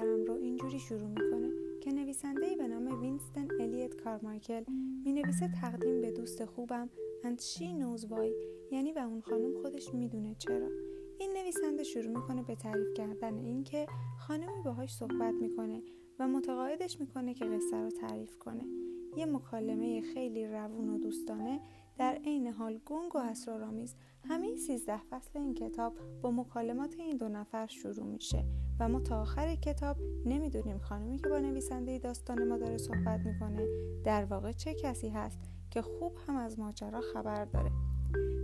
مادرم رو اینجوری شروع می‌کنه که نویسنده به نام وینستن الیت کارمایکل می نویسه تقدیم به دوست خوبم and she knows why یعنی و اون خانم خودش می‌دونه چرا. این نویسنده شروع می‌کنه به تعریف کردن اینکه خانمی باهاش صحبت می‌کنه و متقاعدش می‌کنه که قصه رو تعریف کنه. یه مکالمه خیلی روون و دوستانه در عین حال گنگ و اسرارآمیز همه سیزده فصل این کتاب با مکالمات این دو نفر شروع میشه و ما تا آخر کتاب نمی‌دونیم خانمی که با نویسنده داستان ما داره صحبت می‌کنه در واقع چه کسی هست که خوب هم از ماجرا خبر داره.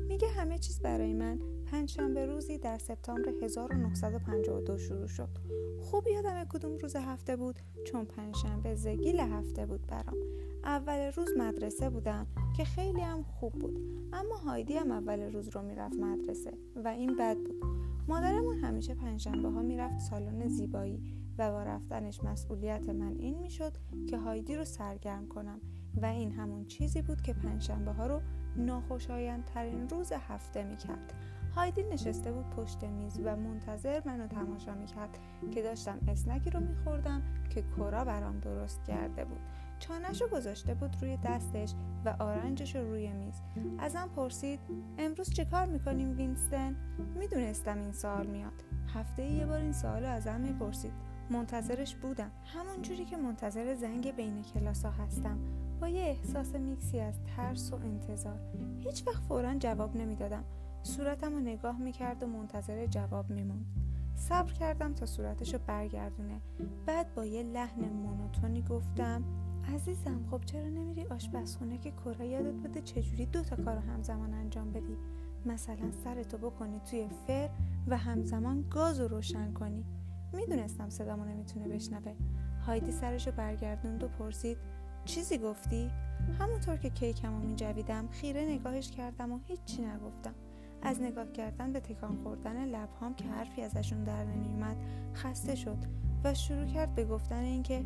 میگه همه چیز برای من. پنجشنبه روزی در سپتامبر 1952 شروع شد. خوب یادم کدوم روز هفته بود؟ چون پنجشنبه زگیل هفته بود برام. اول روز مدرسه بودم که خیلی هم خوب بود. اما هایدی هم اول روز رو می‌رفت مدرسه و این بد بود. مادرمون همیشه پنجشنبه ها می‌رفت سالن زیبایی و با رفتنش مسئولیت من این می‌شد که هایدی رو سرگرم کنم و این همون چیزی بود که پنجشنبه ها رو ناخوشایندترین روز هفته می‌کرد. هایدی نشسته بود پشت میز و منتظر منو تماشا می‌کرد که داشتم اسنکی رو میخوردم که کورا برام درست کرده بود. چانش رو گذاشته بود روی دستش و آرنجش رو روی میز. ازم پرسید امروز چه کار می‌کنیم وینستن؟ می‌دونستم این سوال میاد. هفته یه بار این سوال رو ازم می‌پرسید. منتظرش بودم. همون جوری که منتظر زنگ بین کلاس ها هستم. با یه احساس میکسی از ترس و انتظار. هیچ وقت فورا جواب نمی‌دادم. صورتم رو نگاه می‌کرد و منتظر جواب میموند. صبر کردم تا صورتش رو برگردونه. بعد با یه لحن مونوتونی گفتم عزیزم خب چرا نمیری آشپزخونه که کورا یادت بده چجوری دوتا کار رو همزمان انجام بدی؟ مثلا سرتو بکنی توی فر و همزمان گاز رو روشن کنی. می‌دونستم صدامو نمی‌تونه بشنوه. هایدی سرشو برگردوند و پرسید چیزی گفتی؟ همونطور که کیکمو میجویدم خیره نگاهش کردم و هیچی نگفتم. از نگاه کردن به تکان خوردن لبهام که حرفی ازشون در نمیومد خسته شد و شروع کرد به گفتن اینکه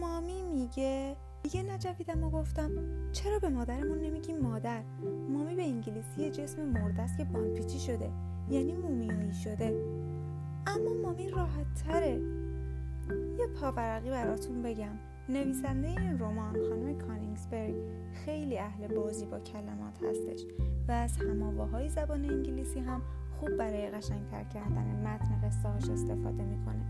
مامی میگه دیگه نجویدم و گفتم چرا به مادرمون نمیگی مادر؟ مامی به انگلیسی جسم مرده است که بانپیچی شده یعنی مومیایی شده. اما مامی راحت تره. یه پاورقی براتون بگم. نویسنده این رمان خانم کانینگسبرگ خیلی اهل بازی با کلمات هستش و از هماواهای زبان انگلیسی هم خوب برای قشنگتر کردن متن قصه استفاده می‌کنه.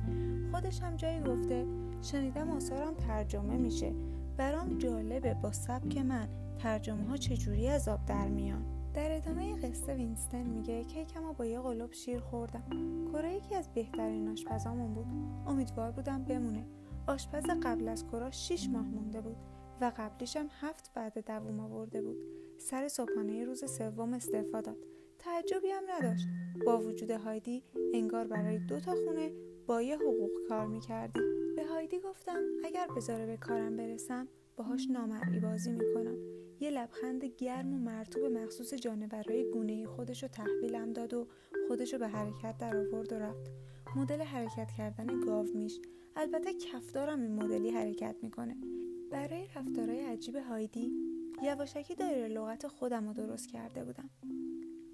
خودش هم جایی گفته شنیدم آثارم ترجمه میشه. برام جالبه با سبک من ترجمه ها چجوری از آب در میان. در ادامه قصه وینستن میگه کیکمو با یه قلوب شیر خوردم. کره یکی از بهترین آشپزامون بود. امیدوار بودم بمونه. آشپز قبل از کرا 6 ماه مونده بود و قبلیشم هفت بعد دووم آورده بود. سر صبحانه روز سوم استعفا داد. تعجبی هم نداشت. با وجود هایدی انگار برای دو تا خونه با یه حقوق کار می‌کردی. به هایدی گفتم اگر بذاره به کارم برسم باهاش نامرئی بازی می‌کنم. یه لبخند گرم و مرتوب مخصوص جانورای گونه خودش رو تحویلم داد و خودش رو به حرکت در آورد و رفت. مدل حرکت کردن گاو میش البته کفدارم این مدلی حرکت می‌کنه. برای رفتارهای عجیب هایدی یواشکی دایره لغت خودم رو درست کرده بودم.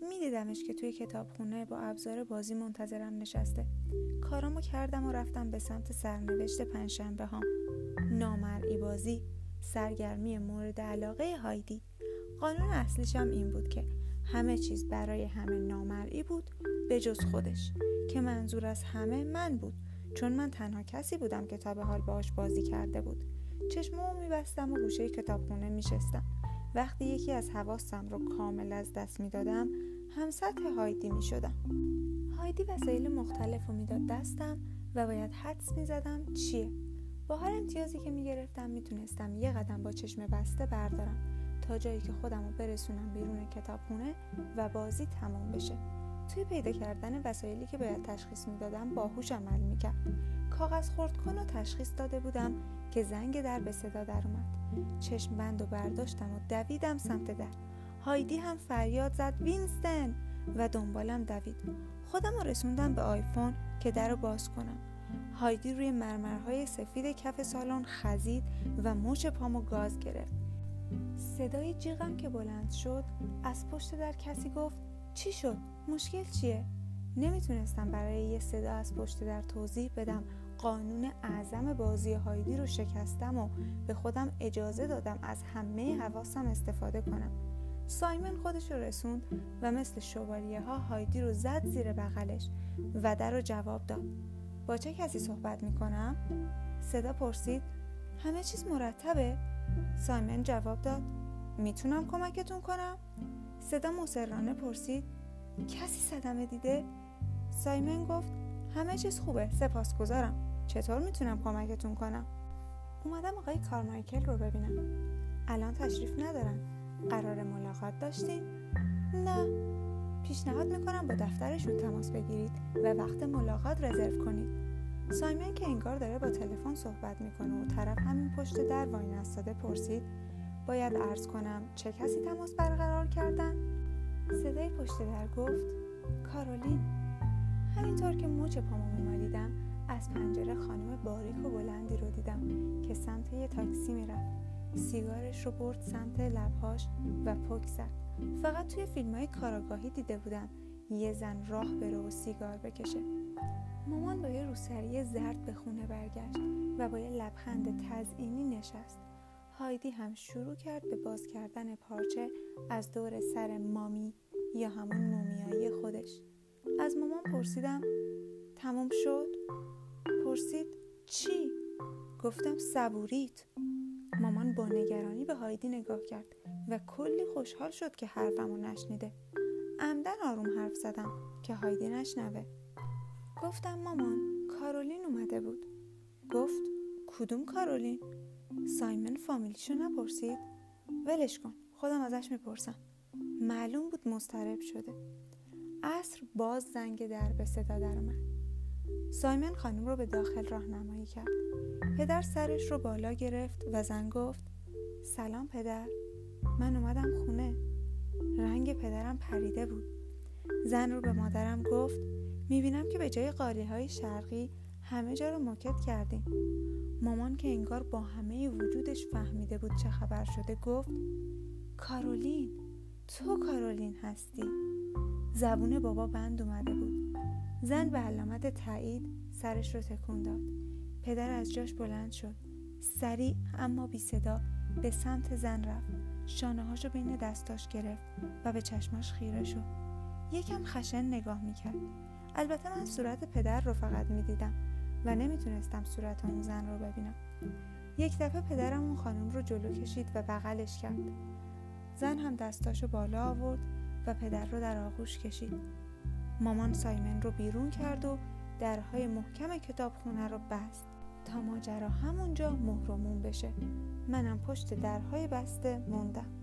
میدیدمش که توی کتابخونه با ابزار بازی منتظرم نشسته. کارامو کردم و رفتم به سمت سرنوشت پنجشنبه ها نامرئی بازی. سرگرمی مورد علاقه هایدی. قانون اصلیشم این بود که همه چیز برای همه نامرئی بود به جز خودش که منظور از همه من بود چون من تنها کسی بودم که تا به حال باهاش بازی کرده بود. چشممو میبستم و گوشه کتابخونه میشستم. وقتی یکی از حواستم رو کامل از دست می‌دادم هم سطح هایدی می‌شدم. هایدی وسایل مختلف رو می‌داد دستم و باید حدس می‌زدم چیه. با هر امتیازی که می‌گرفتم می‌تونستم یه قدم با چشم بسته بردارم تا جایی که خودم رو برسونم بیرون کتابخونه و بازی تمام بشه. توی پیدا کردن وسایلی که باید تشخیص می‌دادم باهوش عمل می‌کرد. کاغذ خورد کن و تشخیص داده بودم که زنگ در به صدا در اومد. چشم بند و برداشتم و دویدم سمت در. هایدی هم فریاد زد وینستن! و دنبالم دوید. خودم رسوندم به آیفون که در رو باز کنم. هایدی روی مرمرهای سفید کف سالن خزید و مچ پامو گاز گرفت صدای جیغم که بلند شد از پشت در کسی گفت چی شد؟ مشکل چیه؟ نمی‌تونستم برای یه صدا از پشت در توضیح بدم قانون اعظم بازی هایدی رو شکستم و به خودم اجازه دادم از همه حواسم استفاده کنم سایمن خودش رو رسوند و مثل شوالیه ها هایدی رو زد زیر بغلش و در رو جواب داد چه کسی صحبت می‌کنم؟ صدا پرسید همه چیز مرتبه؟ سایمن جواب داد می‌تونم کمکتون کنم؟ صدا مصرانه پرسید کسی صدمه دیده؟ سایمن گفت همه چیز خوبه سپاسگزارم چطور می‌تونم کمکتون کنم؟ اومدم آقای کارمایکل رو ببینم الان تشریف ندارن قرار ملاقات داشتین؟ نه پیشنهاد می‌کنم با دفترشون تماس بگیرید و وقت ملاقات رزرو کنید. سایمن که انگار داره با تلفن صحبت می‌کنه و طرف همین پشت در وای نستاده پرسید باید عرض کنم چه کسی تماس برقرار کردن؟ صدای پشت در گفت کارولین. همینطور که مچ پامو میمالیدم از پنجره خانم باریک و بلندی رو دیدم که سمت یه تاکسی می‌رفت. سیگارش رو برد سمت لبهاش و پک زد. فقط توی فیلم های کاراگاهی دیده بودم یه زن راه بره و سیگار بکشه. مامان با یه روسری زرد به خونه برگشت و با یه لبخند تزئینی نشست. هایدی هم شروع کرد به باز کردن پارچه از دور سر مامی یا همون مومیایی خودش. از مامان پرسیدم تموم شد؟ پرسید چی؟ گفتم صبوریت. مامان با نگرانی به هایدی نگاه کرد و کلی خوشحال شد که حرفمو نشنیده. عمدن آروم حرف زدم که هایدی نشنوه. گفتم مامان کارولین اومده بود. گفت کدوم کارولین؟ سایمن فامیلیشو نپرسید. ولش کن خودم ازش می‌پرسم. معلوم بود مضطرب شده. عصر باز زنگ در به صدا در اومد. سایمن خانم رو به داخل راهنمایی کرد. پدر سرش رو بالا گرفت و زن گفت سلام پدر من اومدم خونه. رنگ پدرم پریده بود. زن رو به مادرم گفت می‌بینم که به جای قالی های شرقی همه جا رو موکت کردیم مامان که انگار با همه وجودش فهمیده بود چه خبر شده گفت کارولین تو کارولین هستی. زبون بابا بند اومده بود. زن به علامت تایید سرش رو تکون داد. پدر از جاش بلند شد. سریع اما بی صدا به سمت زن رفت. شانه رو بین دستاش گرفت و به چشماش خیره شد. یکم خشن نگاه می‌کرد. البته من صورت پدر رو فقط می‌دیدم و نمی‌تونستم صورت اون زن رو ببینم. یک دفعه پدرم اون خانم رو جلو کشید و بغلش کرد. زن هم دستاشو بالا آورد و پدر رو در آغوش کشید. مامان سایمن رو بیرون کرد و درهای محکم کتابخونه رو بست تا ماجرا همونجا مهرمون بشه. منم پشت درهای بسته موندم.